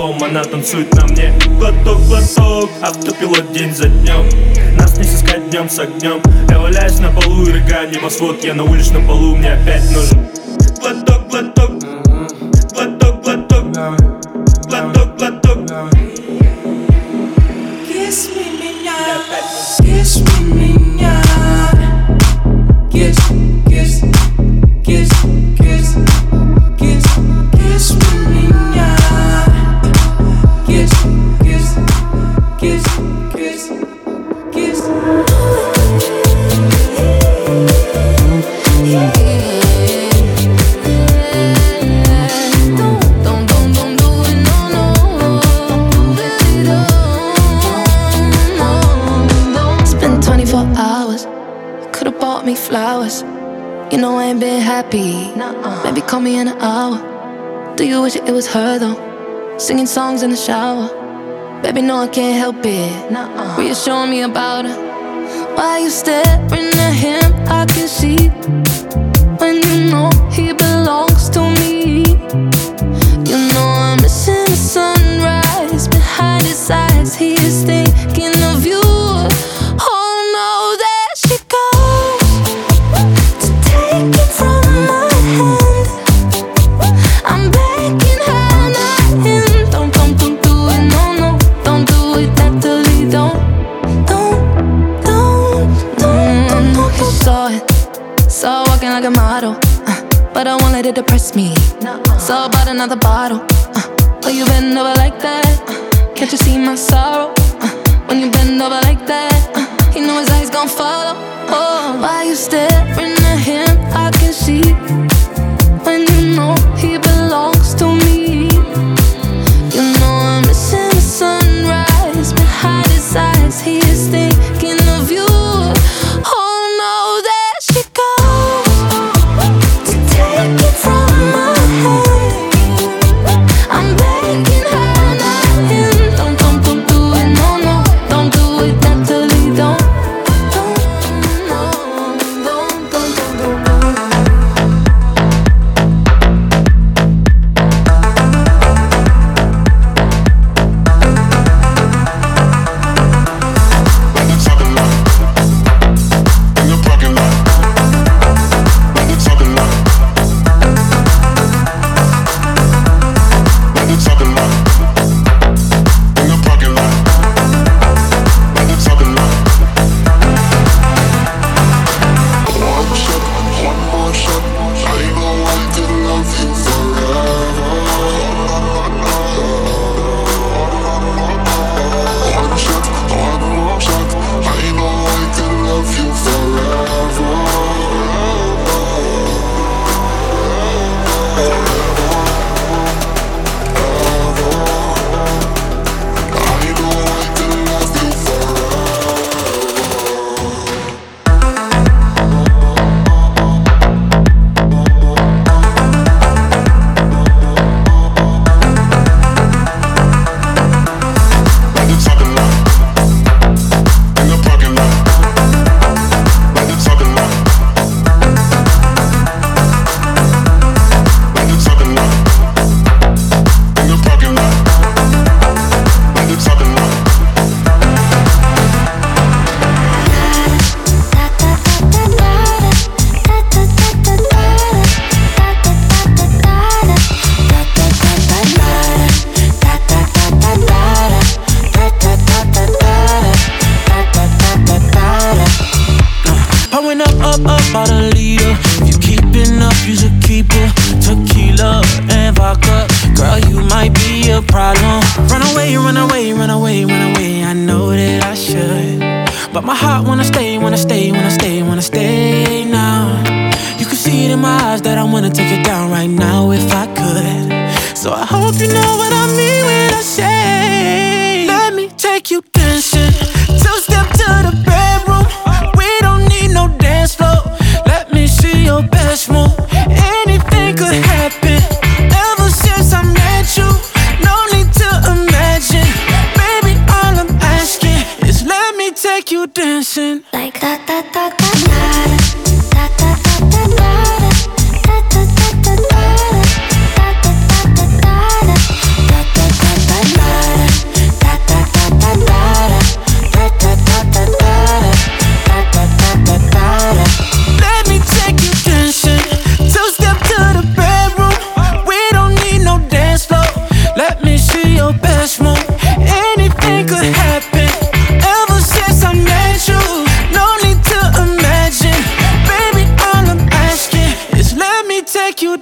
Столбом Она танцует на мне. Глоток, глоток Автопилот день за днем. Нас не сыскать днем с огнем. Я валяюсь на полу и рыгаю небосвод Я на уличном полу, мне опять нужен. Глоток Глоток, flowers. You know I ain't been happy. Maybe call me in an hour. Do you wish it was her though? Singing songs in the shower. Baby, no, I can't help it. Reassuring me about her. Why you staring at him? I can see when you know he belongs to me. You know I'm missing the sunrise behind his eyes. He is thinking of you. Another bottle. Uh, oh, you bend over like that. Uh, can't you see my sorrow? Uh, when you bend over like that, uh, he know his eyes gon' follow. Oh, why you staring at him? I can see up about a leader. If you keeping up, you should keep it. Tequila and vodka, girl, you might be a problem. Run away, run away, run away, run away. I know that I should, but my heart wanna stay, wanna stay, wanna stay, wanna stay now. You can see it in my eyes that I wanna take it down right now if I could. So I hope you know what I mean when I say.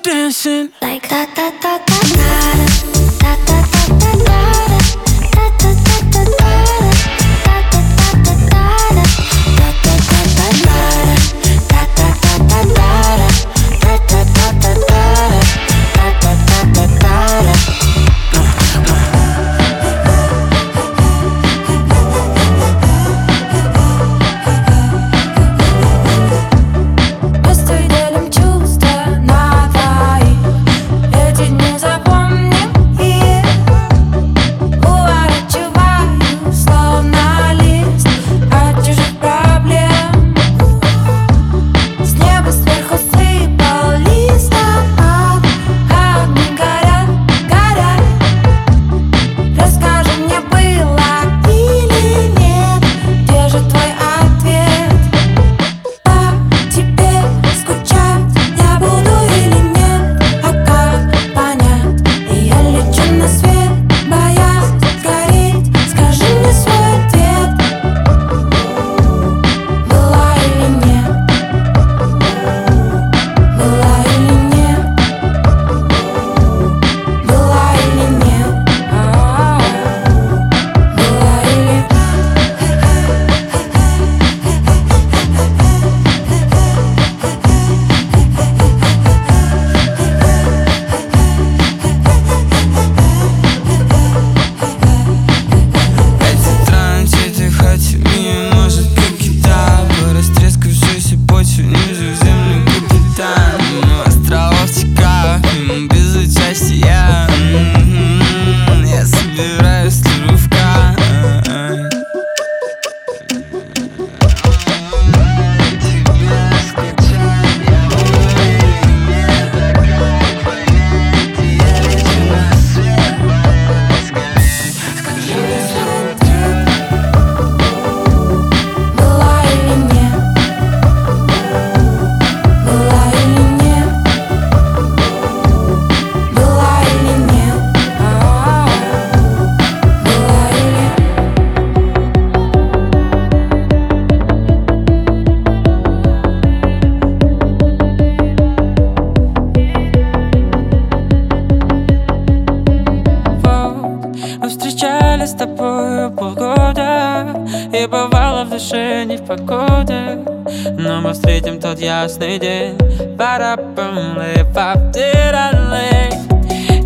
dancing like that, that, that. уже не в погоде Но мы встретим тот ясный день.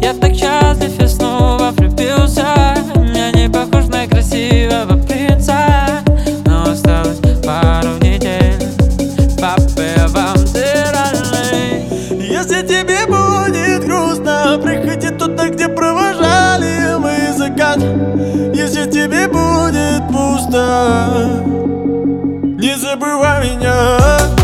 Я так счастлив и снова влюбился. Я не похож на красивого принца. Но осталось пару недель. Если тебе будет грустно Приходи туда, где провожали мы закат. Если тебе будет пусто. Не забывай меня.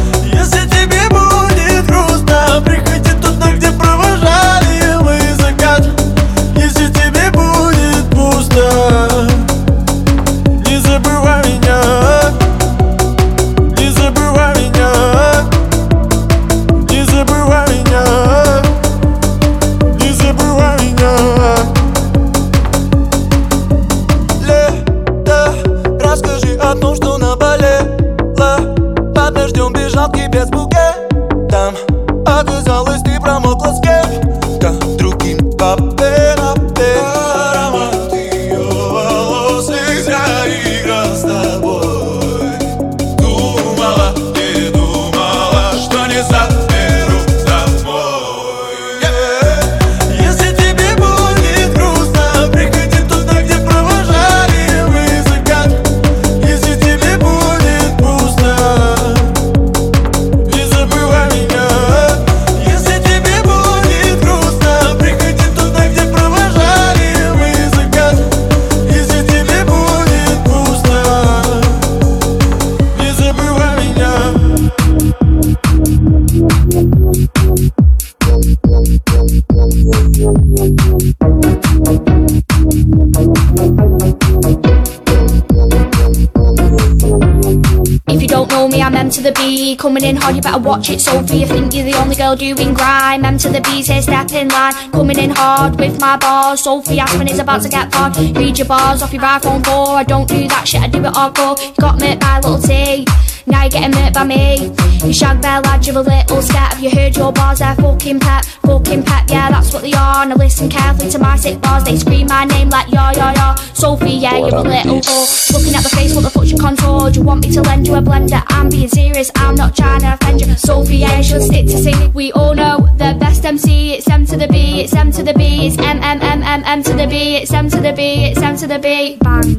To the B. Coming in hard, you better watch it. Sophie, you think you're the only girl doing grime. M to the B's here, step in line. Coming in hard with my bars. Sophie Aspin is about to get hard. Read your bars off your iPhone 4. I don't do that shit, I do it hardcore. You got me by little T. Now you're getting murked by me. You shag bear lad, you're a little scat. Have you heard your bars? They're fucking pep, fucking pep. Yeah, that's what they are. Now listen carefully to my sick bars. They scream my name like ya ya ya. Sophie, yeah, you're a little whore. Looking at the face, what the fuck's your contour? Do you want me to lend you a blender? I'm being serious, I'm not trying to offend you. Sophie, yeah, she'll stick to singing. We all know the best MC. It's M to the B, it's M to the B, it's M M M M M to the B, it's M to the B, it's M to the B. Bang.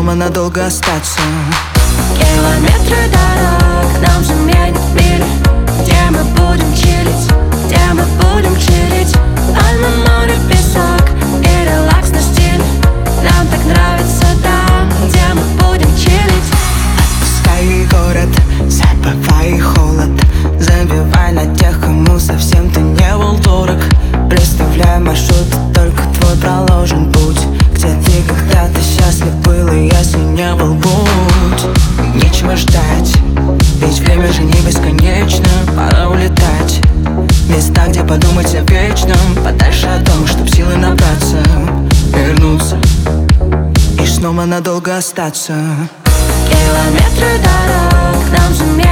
снова надолго остаться. Километры дорог нам заменят мир. Где мы будем чилить? Где мы будем чилить? Пальмы, море, песок и релакс на стиль. Нам так нравится там, где мы будем чилить. Отпускай город, забывай холод. Забивай на тех, кому совсем ты не был дорог Представляй маршрут, только твой проложен снова надолго остаться. Километры дорог нам заменят